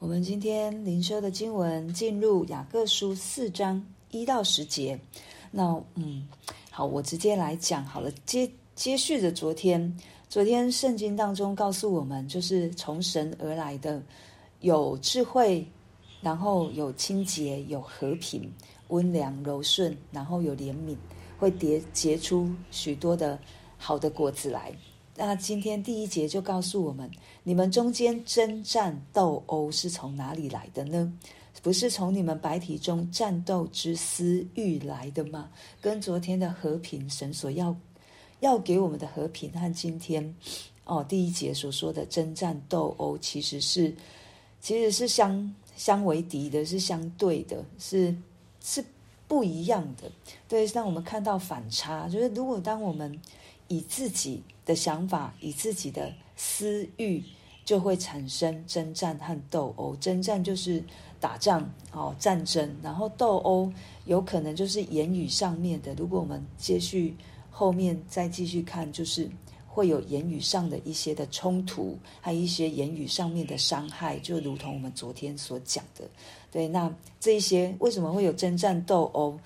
我们今天灵修的经文进入雅各书四章一到十节。那嗯，好，我直接来讲好了。接接续着昨天，昨天圣经当中告诉我们，就是从神而来的有智慧，然后有清洁，有和平，温良柔顺，然后有怜悯，会结结出许多的好的果子来。那今天第一节就告诉我们：你们中间争战斗殴是从哪里来的呢？不是从你们白体中战斗之私欲来的吗？跟昨天的和平，神所要要给我们的和平，和今天哦第一节所说的争战斗殴，其实是其实是相相为敌的，是相对的，是是不一样的。对，让我们看到反差，就是如果当我们以自己的想法，以自己的私欲，就会产生征战和斗殴。征战就是打仗哦，战争；然后斗殴有可能就是言语上面的。如果我们接续后面再继续看，就是会有言语上的一些的冲突，还有一些言语上面的伤害，就如同我们昨天所讲的。对，那这一些为什么会有争战斗殴？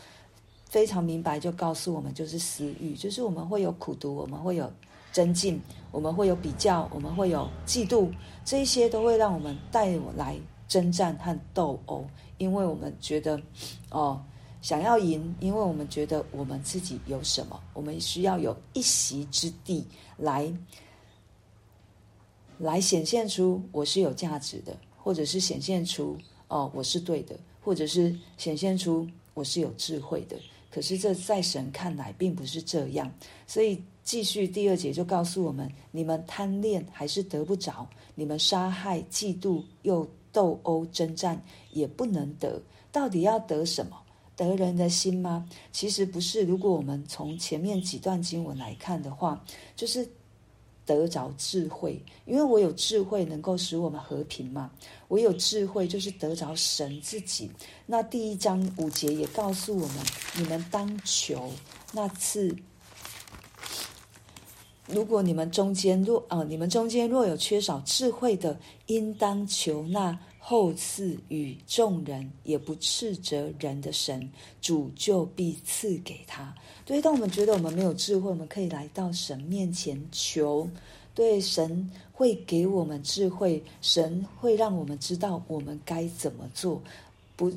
非常明白，就告诉我们，就是私欲，就是我们会有苦读，我们会有增进，我们会有比较，我们会有嫉妒，这一些都会让我们带我来征战和斗殴，因为我们觉得哦，想要赢，因为我们觉得我们自己有什么，我们需要有一席之地来来显现出我是有价值的，或者是显现出哦我是对的，或者是显现出我是有智慧的。可是这在神看来并不是这样，所以继续第二节就告诉我们：你们贪恋还是得不着；你们杀害、嫉妒又斗殴征战也不能得。到底要得什么？得人的心吗？其实不是。如果我们从前面几段经文来看的话，就是。得着智慧，因为我有智慧，能够使我们和平嘛。我有智慧，就是得着神自己。那第一章五节也告诉我们：你们当求那次。如果你们中间若啊、你们中间若有缺少智慧的，应当求那后赐与众人也不斥责人的神，主就必赐给他。对，当我们觉得我们没有智慧，我们可以来到神面前求。对，神会给我们智慧，神会让我们知道我们该怎么做。不，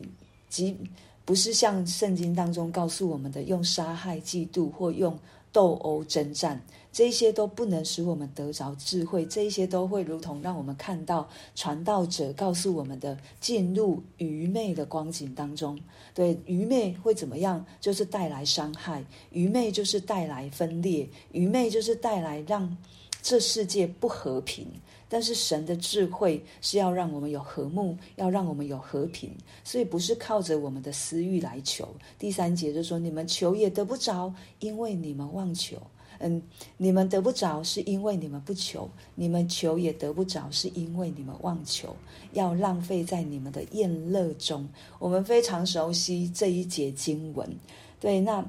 即不是像圣经当中告诉我们的，用杀害、嫉妒或用斗殴征战。这些都不能使我们得着智慧，这一些都会如同让我们看到传道者告诉我们的，进入愚昧的光景当中。对，愚昧会怎么样？就是带来伤害，愚昧就是带来分裂，愚昧就是带来让这世界不和平。但是神的智慧是要让我们有和睦，要让我们有和平，所以不是靠着我们的私欲来求。第三节就说：你们求也得不着，因为你们妄求。嗯，你们得不着，是因为你们不求；你们求也得不着，是因为你们妄求，要浪费在你们的宴乐中。我们非常熟悉这一节经文。对，那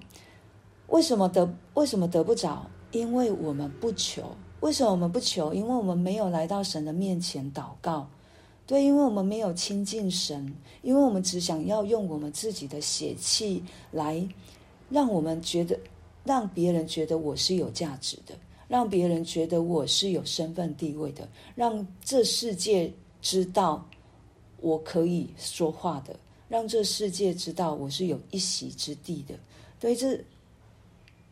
为什么得为什么得不着？因为我们不求。为什么我们不求？因为我们没有来到神的面前祷告。对，因为我们没有亲近神，因为我们只想要用我们自己的血气来让我们觉得。让别人觉得我是有价值的，让别人觉得我是有身份地位的，让这世界知道我可以说话的，让这世界知道我是有一席之地的。对，这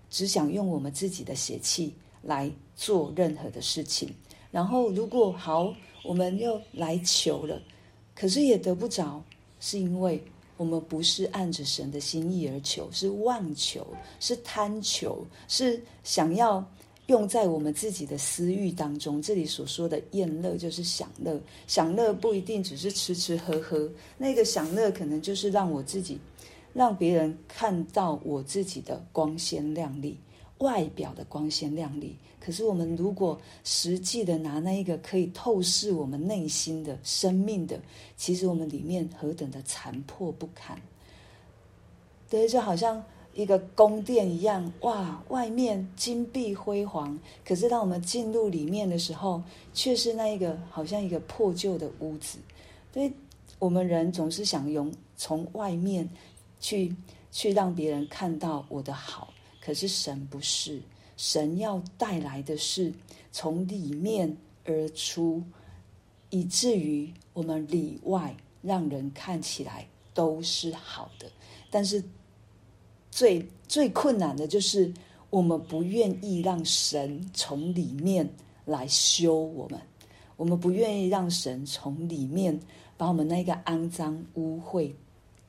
只想用我们自己的血气来做任何的事情。然后，如果好，我们又来求了，可是也得不着，是因为。我们不是按着神的心意而求，是妄求，是贪求，是想要用在我们自己的私欲当中。这里所说的宴乐，就是享乐。享乐不一定只是吃吃喝喝，那个享乐可能就是让我自己，让别人看到我自己的光鲜亮丽。外表的光鲜亮丽，可是我们如果实际的拿那一个可以透视我们内心的生命的，其实我们里面何等的残破不堪。对，就好像一个宫殿一样，哇，外面金碧辉煌，可是当我们进入里面的时候，却是那一个好像一个破旧的屋子。对，我们人总是想用从外面去去让别人看到我的好，可是神不是，神要带来的是从里面而出，以至于我们里外让人看起来都是好的。但是最最困难的就是我们不愿意让神从里面来修我们，我们不愿意让神从里面把我们那个肮脏污秽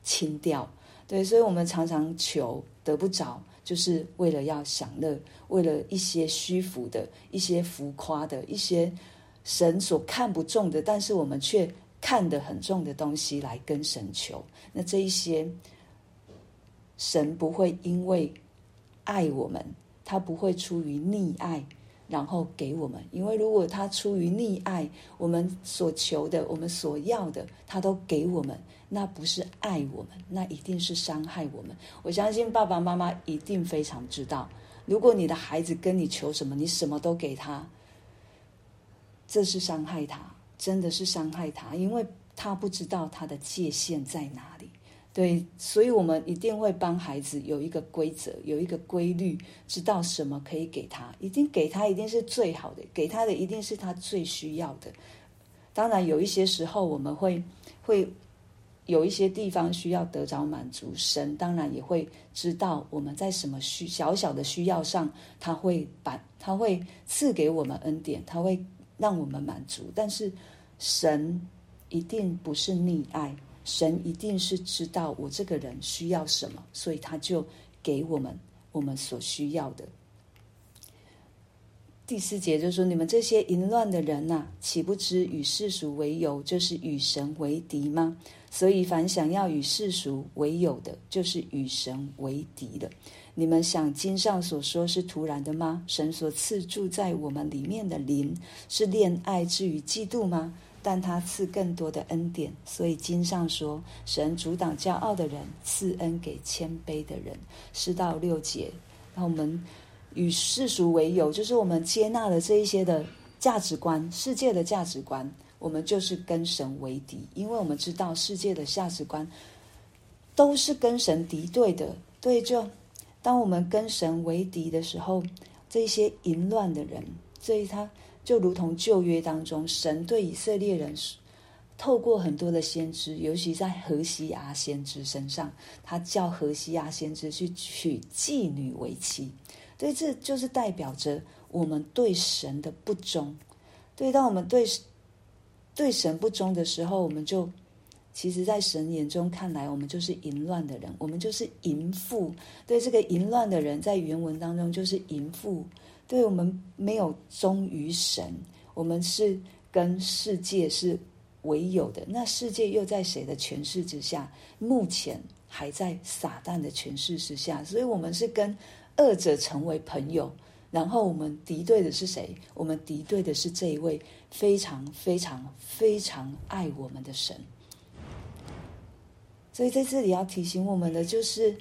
清掉。对，所以我们常常求得不着，就是为了要享乐，为了一些虚浮的、一些浮夸的、一些神所看不重的，但是我们却看得很重的东西来跟神求。那这一些。神不会因为爱我们，他不会出于溺爱，然后给我们。因为如果他出于溺爱，我们所求的、我们所要的，他都给我们，那不是爱我们，那一定是伤害我们。我相信爸爸妈妈一定非常知道，如果你的孩子跟你求什么，你什么都给他，这是伤害他，真的是伤害他，因为他不知道他的界限在哪里。对，所以我们一定会帮孩子有一个规则，有一个规律，知道什么可以给他，一定给他，一定是最好的，给他的一定是他最需要的。当然，有一些时候我们会会有一些地方需要得着满足，神当然也会知道我们在什么需小小的需要上，他会把他会赐给我们恩典，他会让我们满足。但是神一定不是溺爱。神一定是知道我这个人需要什么，所以他就给我们我们所需要的。第四节就说：“你们这些淫乱的人呐，岂不知与世俗为友，就是与神为敌吗？所以凡想要与世俗为友的，就是与神为敌的。你们想经上所说是突然的吗？神所赐住在我们里面的灵，是恋爱至于嫉妒吗？”但他赐更多的恩典，所以经上说，神阻挡骄傲的人，赐恩给谦卑的人。四到六节，那我们与世俗为友，就是我们接纳了这一些的价值观，世界的价值观，我们就是跟神为敌，因为我们知道世界的价值观都是跟神敌对的。对，就当我们跟神为敌的时候，这些淫乱的人，所以他。就如同旧约当中，神对以色列人透过很多的先知，尤其在何西阿先知身上，他叫何西阿先知去娶妓女为妻。对，这就是代表着我们对神的不忠。对，当我们对对神不忠的时候，我们就其实，在神眼中看来，我们就是淫乱的人，我们就是淫妇。对，这个淫乱的人，在原文当中就是淫妇。对，我们没有忠于神，我们是跟世界是为有的。那世界又在谁的权势之下？目前还在撒旦的权势之下，所以我们是跟恶者成为朋友。然后我们敌对的是谁？我们敌对的是这一位非常非常非常爱我们的神。所以在这里要提醒我们的就是。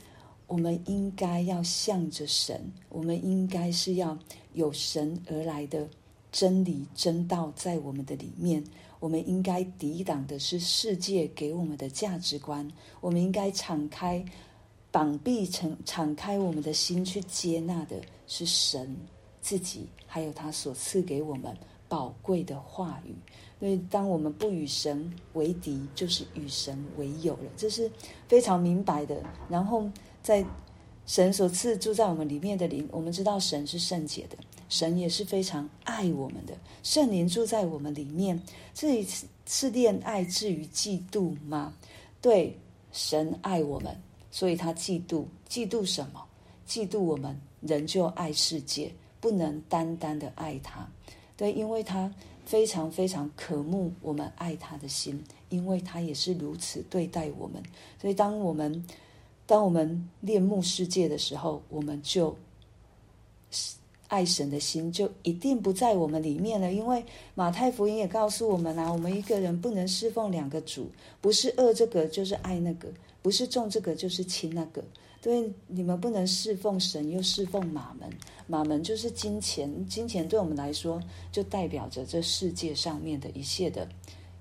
我们应该要向着神，我们应该是要有神而来的真理真道在我们的里面。我们应该抵挡的是世界给我们的价值观，我们应该敞开膀臂，敞敞开我们的心去接纳的是神自己，还有他所赐给我们宝贵的话语。所以，当我们不与神为敌，就是与神为友了，这是非常明白的。然后。在神所赐住在我们里面的灵，我们知道神是圣洁的，神也是非常爱我们的。圣灵住在我们里面，这里是恋爱至于嫉妒吗？对，神爱我们，所以他嫉妒。嫉妒什么？嫉妒我们仍旧爱世界，不能单单的爱他。对，因为他非常非常渴慕我们爱他的心，因为他也是如此对待我们。所以当我们当我们恋慕世界的时候，我们就爱神的心就一定不在我们里面了。因为马太福音也告诉我们啊，我们一个人不能侍奉两个主，不是恶这个就是爱那个，不是重这个就是轻那个。对，你们不能侍奉神又侍奉马门，马门就是金钱，金钱对我们来说就代表着这世界上面的一切的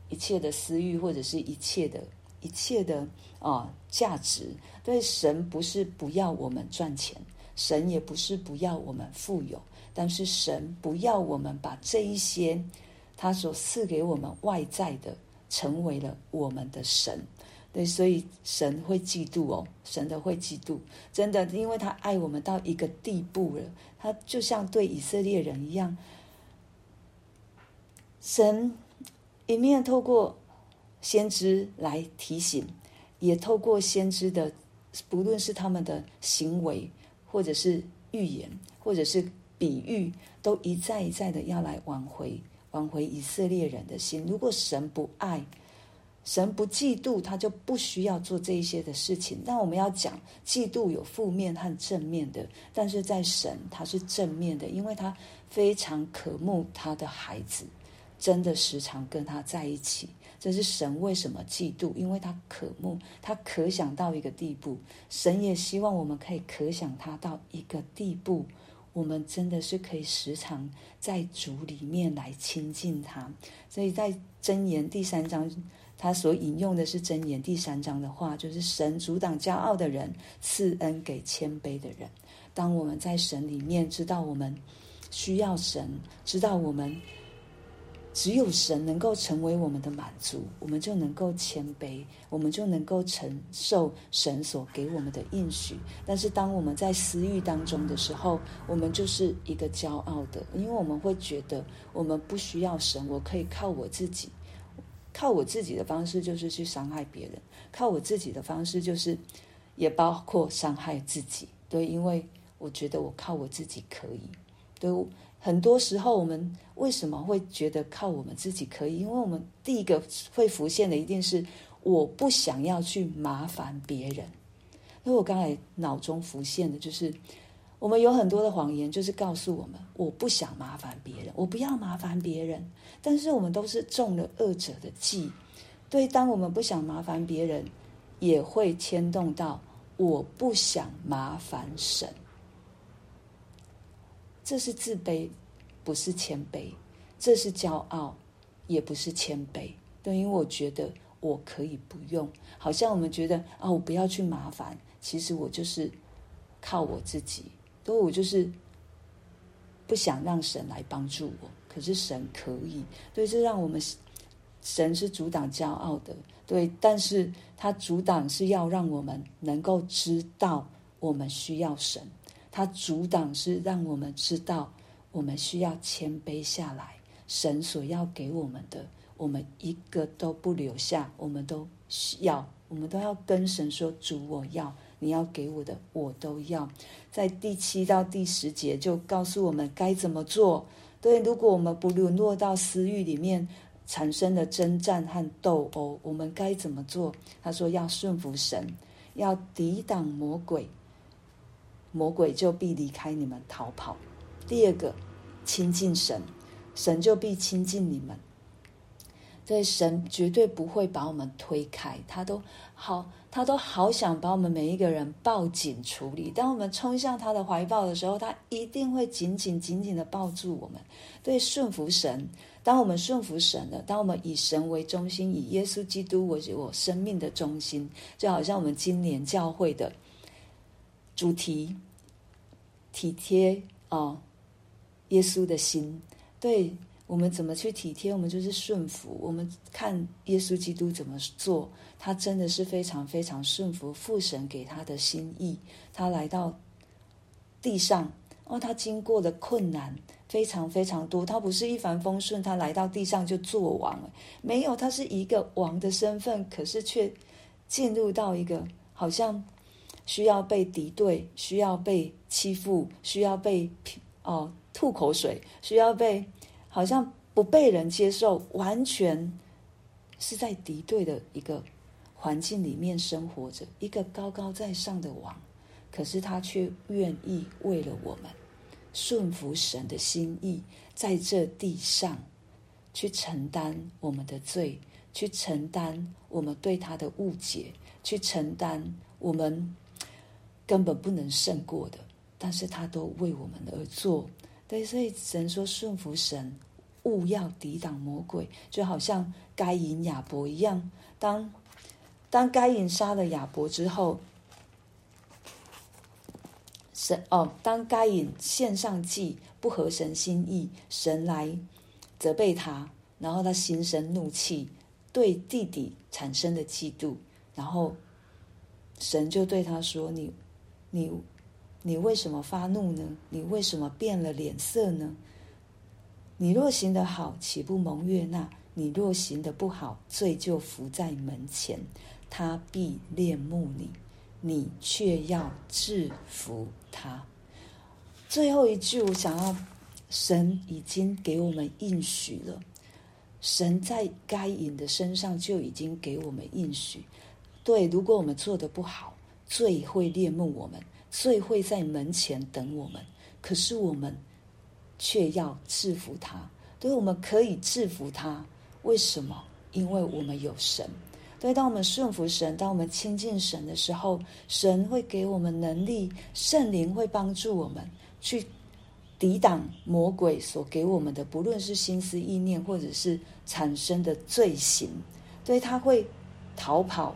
一切的私欲，或者是一切的一切的啊、价值。对，神不是不要我们赚钱，神也不是不要我们富有，但是神不要我们把这一些他所赐给我们外在的，成为了我们的神。对，所以神会嫉妒哦，神的会嫉妒，真的，因为他爱我们到一个地步了，他就像对以色列人一样，神一面透过先知来提醒，也透过先知的，不论是他们的行为，或者是预言，或者是比喻，都一再一再的要来挽回，挽回以色列人的心。如果神不爱，神不嫉妒，他就不需要做这一些的事情。但我们要讲，嫉妒有负面和正面的，但是在神他是正面的，因为他非常渴慕他的孩子，真的时常跟他在一起。这是神为什么嫉妒？因为他渴慕，他可想到一个地步。神也希望我们可以可想他到一个地步，我们真的是可以时常在主里面来亲近他。所以在箴言第三章。他所引用的是箴言第三章的话，就是神阻挡骄傲的人，赐恩给谦卑的人。当我们在神里面知道我们需要神，知道我们只有神能够成为我们的满足，我们就能够谦卑，我们就能够承受神所给我们的应许。但是当我们在私欲当中的时候，我们就是一个骄傲的，因为我们会觉得我们不需要神，我可以靠我自己。靠我自己的方式就是去伤害别人，靠我自己的方式就是也包括伤害自己。对，因为我觉得我靠我自己可以。对，很多时候我们为什么会觉得靠我们自己可以？因为我们第一个会浮现的一定是我不想要去麻烦别人。因为我刚才脑中浮现的就是。我们有很多的谎言，就是告诉我们：我不想麻烦别人，我不要麻烦别人。但是我们都是中了恶者的计。对，当我们不想麻烦别人，也会牵动到我不想麻烦神。这是自卑，不是谦卑；这是骄傲，也不是谦卑。对，因为我觉得我可以不用，好像我们觉得啊，我不要去麻烦。其实我就是靠我自己。所以我就是不想让神来帮助我，可是神可以。对，这让我们神是阻挡骄傲的，对，但是他阻挡是要让我们能够知道我们需要神，他阻挡是让我们知道我们需要谦卑下来，神所要给我们的，我们一个都不留下，我们都需要，我们都要跟神说：主，我要。你要给我的，我都要。在第七到第十节就告诉我们该怎么做。对，如果我们不沦落到私欲里面产生的征战和斗殴，我们该怎么做？他说要顺服神，要抵挡魔鬼，魔鬼就必离开你们逃跑。第二个，亲近神，神就必亲近你们。对，神绝对不会把我们推开，他都好，他都好想把我们每一个人抱紧处理。当我们冲向他的怀抱的时候，他一定会紧紧紧紧的抱住我们。对，顺服神。当我们顺服神了，当我们以神为中心，以耶稣基督为我生命的中心，就好像我们今年教会的主题体贴哦，耶稣的心。对。我们怎么去体贴？我们就是顺服。我们看耶稣基督怎么做，他真的是非常非常顺服父神给他的心意。他来到地上，哦，他经过的困难非常非常多。他不是一帆风顺，他来到地上就做王，没有，他是一个王的身份，可是却进入到一个好像需要被敌对、需要被欺负、需要被哦吐口水、需要被。好像不被人接受，完全是在敌对的一个环境里面生活着，一个高高在上的王，可是他却愿意为了我们顺服神的心意，在这地上去承担我们的罪，去承担我们对他的误解，去承担我们根本不能胜过的，但是他都为我们而做。对，所以只能说顺服神。勿要抵挡魔鬼，就好像该隐亚伯一样。当当该隐杀了亚伯之后，神哦，当该隐献上祭不合神心意，神来责备他，然后他心生怒气，对弟弟产生了嫉妒，然后神就对他说：“你，你。”你为什么发怒呢？你为什么变了脸色呢？你若行得好，岂不蒙悦纳？你若行得不好，罪就伏在门前，他必恋慕你，你却要制服他。最后一句，我想要，神已经给我们应许了，神在该隐的身上就已经给我们应许。对，如果我们做得不好，罪会恋慕我们。罪会在门前等我们，可是我们却要制服他。对，我们可以制服他。为什么？因为我们有神。对，当我们顺服神，当我们亲近神的时候，神会给我们能力，圣灵会帮助我们去抵挡魔鬼所给我们的，不论是心思意念，或者是产生的罪行。对，他会逃跑，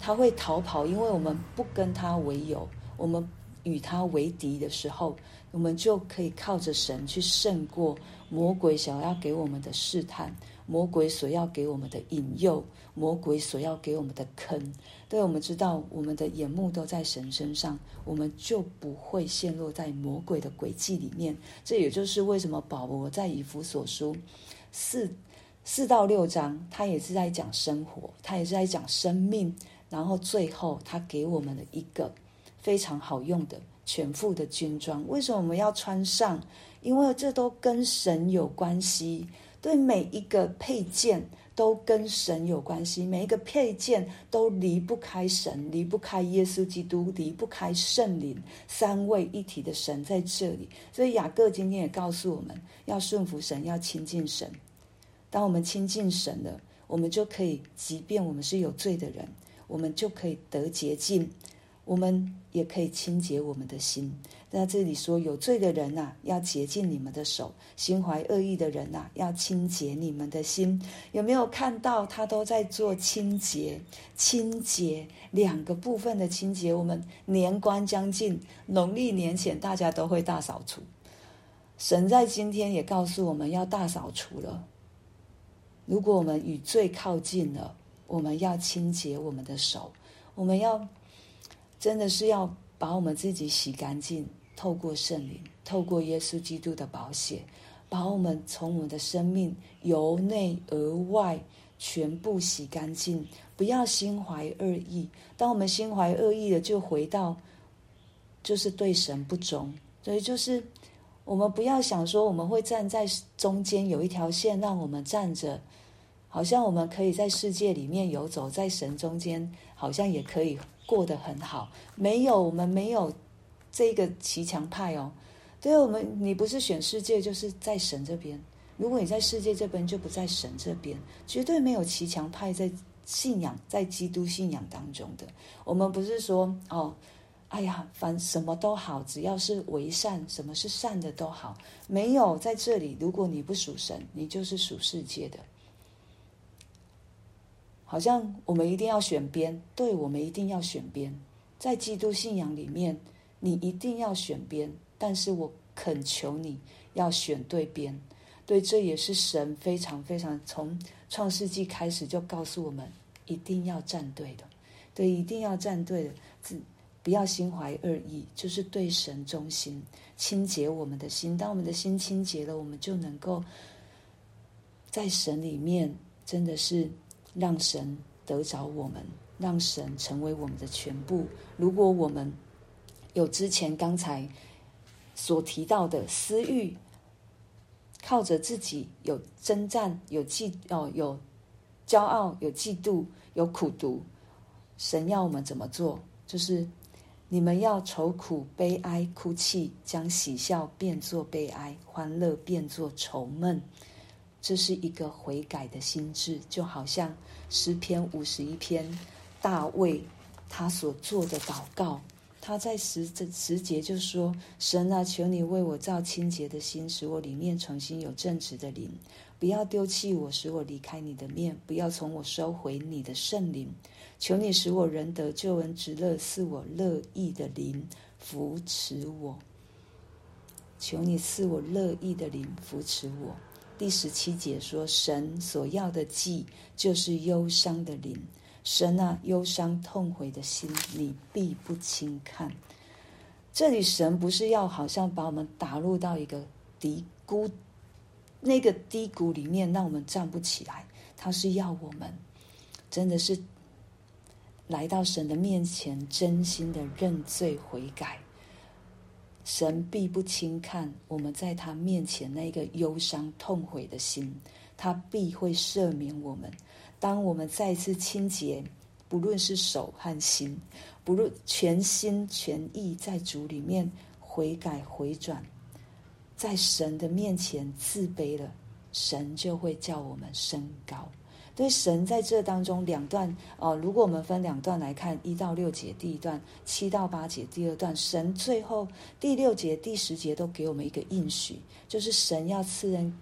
他会逃跑，因为我们不跟他为友。我们与他为敌的时候，我们就可以靠着神去胜过魔鬼想要给我们的试探，魔鬼所要给我们的引诱，魔鬼所要给我们的坑。对，我们知道我们的眼目都在神身上，我们就不会陷落在魔鬼的诡计里面。这也就是为什么保罗在以弗所书四四到六章，他也是在讲生活，他也是在讲生命，然后最后他给我们的一个。非常好用的全副的军装，为什么我们要穿上？因为这都跟神有关系。对，每一个配件都跟神有关系，每一个配件都离不开神，离不开耶稣基督，离不开圣灵，三位一体的神在这里。所以雅各今天也告诉我们要顺服神，要亲近神。当我们亲近神了，我们就可以，即便我们是有罪的人，我们就可以得洁净。我们也可以清洁我们的心。在这里说，有罪的人呐、要洁净你们的手；心怀恶意的人呐、要清洁你们的心。有没有看到他都在做清洁？清洁两个部分的清洁。我们年关将近，农历年前大家都会大扫除。神在今天也告诉我们要大扫除了。如果我们与罪靠近了，我们要清洁我们的手，我们要。真的是要把我们自己洗干净，透过圣灵，透过耶稣基督的宝血，把我们从我们的生命由内而外全部洗干净，不要心怀恶意。当我们心怀恶意的，就回到就是对神不忠。所以就是我们不要想说我们会站在中间，有一条线让我们站着，好像我们可以在世界里面游走，在神中间，好像也可以。过得很好，没有，我们没有这个骑墙派哦。对，我们你不是选世界，就是在神这边。如果你在世界这边，就不在神这边，绝对没有骑墙派在信仰，在基督信仰当中的。我们不是说哦，哎呀，凡什么都好，只要是为善，什么是善的都好。没有在这里，如果你不属神，你就是属世界的。好像我们一定要选边，对，我们一定要选边，在基督信仰里面，你一定要选边。但是我恳求你要选对边，对，这也是神非常非常从创世纪开始就告诉我们，一定要站对的，对，一定要站对的，不要心怀恶意，就是对神忠心，清洁我们的心。当我们的心清洁了，我们就能够在神里面，真的是。让神得着我们，让神成为我们的全部。如果我们有之前刚才所提到的私欲，靠着自己有征战、有嫉哦、有骄傲、有嫉妒、有苦毒，神要我们怎么做？就是你们要愁苦、悲哀、哭泣，将喜笑变作悲哀，欢乐变作愁闷。这是一个悔改的心志，就好像诗篇五十一篇，大卫他所做的祷告，他在十十节就说：“神啊，求你为我造清洁的心，使我里面重新有正直的灵。不要丢弃我，使我离开你的面；不要从我收回你的圣灵。求你使我仁得救恩之乐，赐我乐意的灵扶持我。求你赐我乐意的灵扶持我。”第十七节说：“神所要的祭，就是忧伤的灵。”神啊，忧伤痛悔的心，你必不轻看。这里神不是要好像把我们打入到一个低谷，那个低谷里面，让我们站不起来。他是要我们真的是来到神的面前，真心的认罪悔改。神必不轻看我们在他面前那个忧伤痛悔的心，他必会赦免我们。当我们再次清洁，不论是手和心，不论全心全意在主里面悔改回转，在神的面前自卑了，神就会叫我们升高。对神在这当中两段哦，如果我们分两段来看，一到六节第一段，七到八节第二段，神最后第六节、第十节都给我们一个应许，就是神要赐恩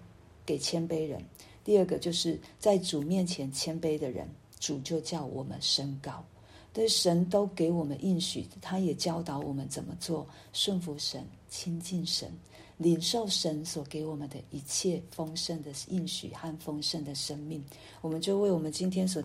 给谦卑人。第二个就是在主面前谦卑的人，主就叫我们升高。对神都给我们应许，他也教导我们怎么做，顺服神、亲近神、领受神所给我们的一切丰盛的应许和丰盛的生命。我们就为我们今天所。